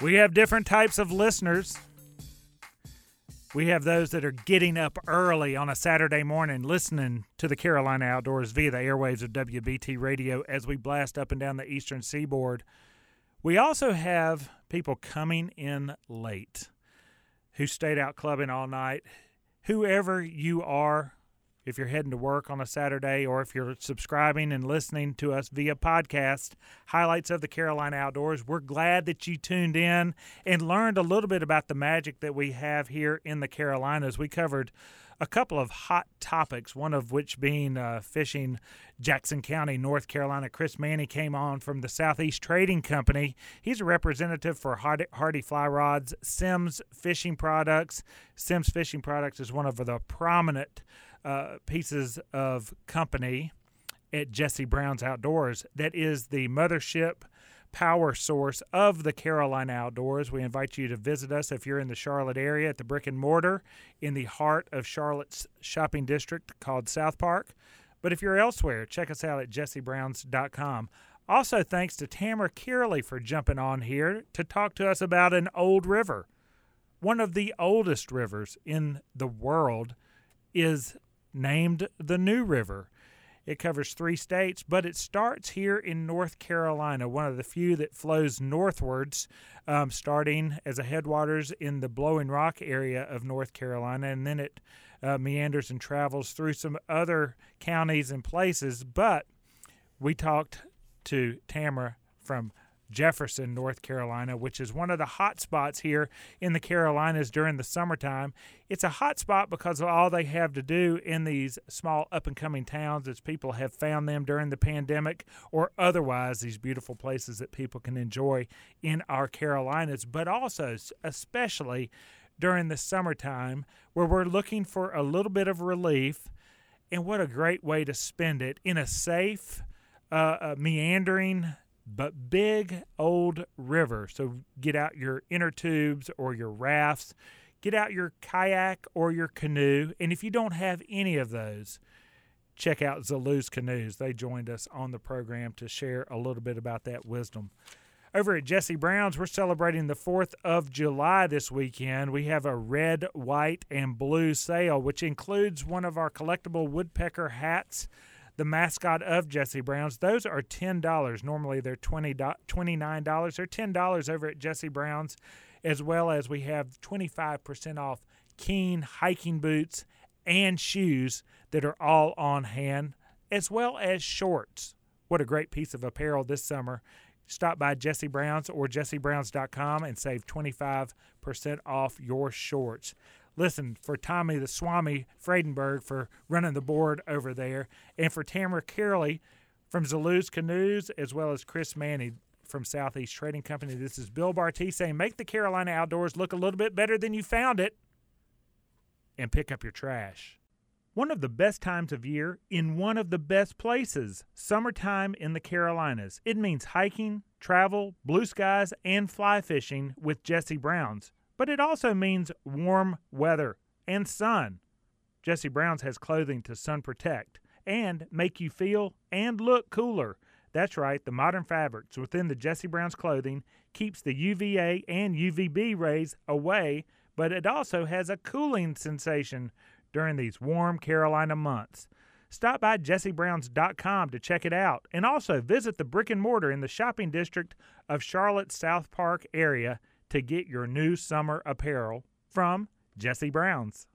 We have different types of listeners. We have those that are getting up early on a Saturday morning listening to the Carolina Outdoors via the airwaves of WBT Radio as we blast up and down the eastern seaboard. We also have people coming in late who stayed out clubbing all night. Whoever you are, if you're heading to work on a Saturday or if you're subscribing and listening to us via podcast, highlights of the Carolina Outdoors. We're glad that you tuned in and learned a little bit about the magic that we have here in the Carolinas. We covered a couple of hot topics, one of which being uh, fishing Jackson County, North Carolina. Chris Maney came on from the Southeast Trading Company. He's a representative for Hardy, Hardy Fly Rods, Simms Fishing Products. Simms Fishing Products is one of the prominent uh, pieces of company at Jesse Brown's Outdoors that is the mothership power source of the Carolina Outdoors. We invite you to visit us if you're in the Charlotte area at the brick and mortar in the heart of Charlotte's shopping district called South Park. But if you're elsewhere, check us out at jessebrowns.com. Also, thanks to Tamara Kearley for jumping on here to talk to us about an old river. One of the oldest rivers in the world is named the New River. It covers three states, but it starts here in North Carolina, one of the few that flows northwards, um, starting as a headwaters in the Blowing Rock area of North Carolina, and then it uh, meanders and travels through some other counties and places. But we talked to Tamara from Jefferson, North Carolina, which is one of the hot spots here in the Carolinas during the summertime. It's a hot spot because of all they have to do in these small up and coming towns as people have found them during the pandemic or otherwise these beautiful places that people can enjoy in our Carolinas, but also especially during the summertime where we're looking for a little bit of relief and what a great way to spend it in a safe uh, uh, meandering but big old river. So get out your inner tubes or your rafts, get out your kayak or your canoe. And if you don't have any of those, check out Zaloos Canoes. They joined us on the program to share a little bit about that wisdom. Over at Jesse Brown's, we're celebrating the 4th of July this weekend. We have a red, white, and blue sale, which includes one of our collectible woodpecker hats the mascot of Jesse Brown's. Those are $10. Normally they're $20, $29. They're $10 over at Jesse Brown's, as well as we have 25% off Keen hiking boots and shoes that are all on hand, as well as shorts. What a great piece of apparel this summer. Stop by Jesse Brown's or jessebrowns.com and save 25% off your shorts listen for Tommy the Swami Friedenberg for running the board over there, and for Tamara Kearley from Zaloos Canoes, as well as Chris Maney from Southeast Trading Company. This is Bill Barty saying, make the Carolina outdoors look a little bit better than you found it, and pick up your trash. One of the best times of year in one of the best places, summertime in the Carolinas. It means hiking, travel, blue skies, and fly fishing with Jesse Browns but it also means warm weather and sun. Jesse Brown's has clothing to sun protect and make you feel and look cooler. That's right, the modern fabrics within the Jesse Brown's clothing keeps the UVA and UVB rays away, but it also has a cooling sensation during these warm Carolina months. Stop by jessebrowns.com to check it out and also visit the brick and mortar in the shopping district of Charlotte South Park area to get your new summer apparel from Jesse Brown's.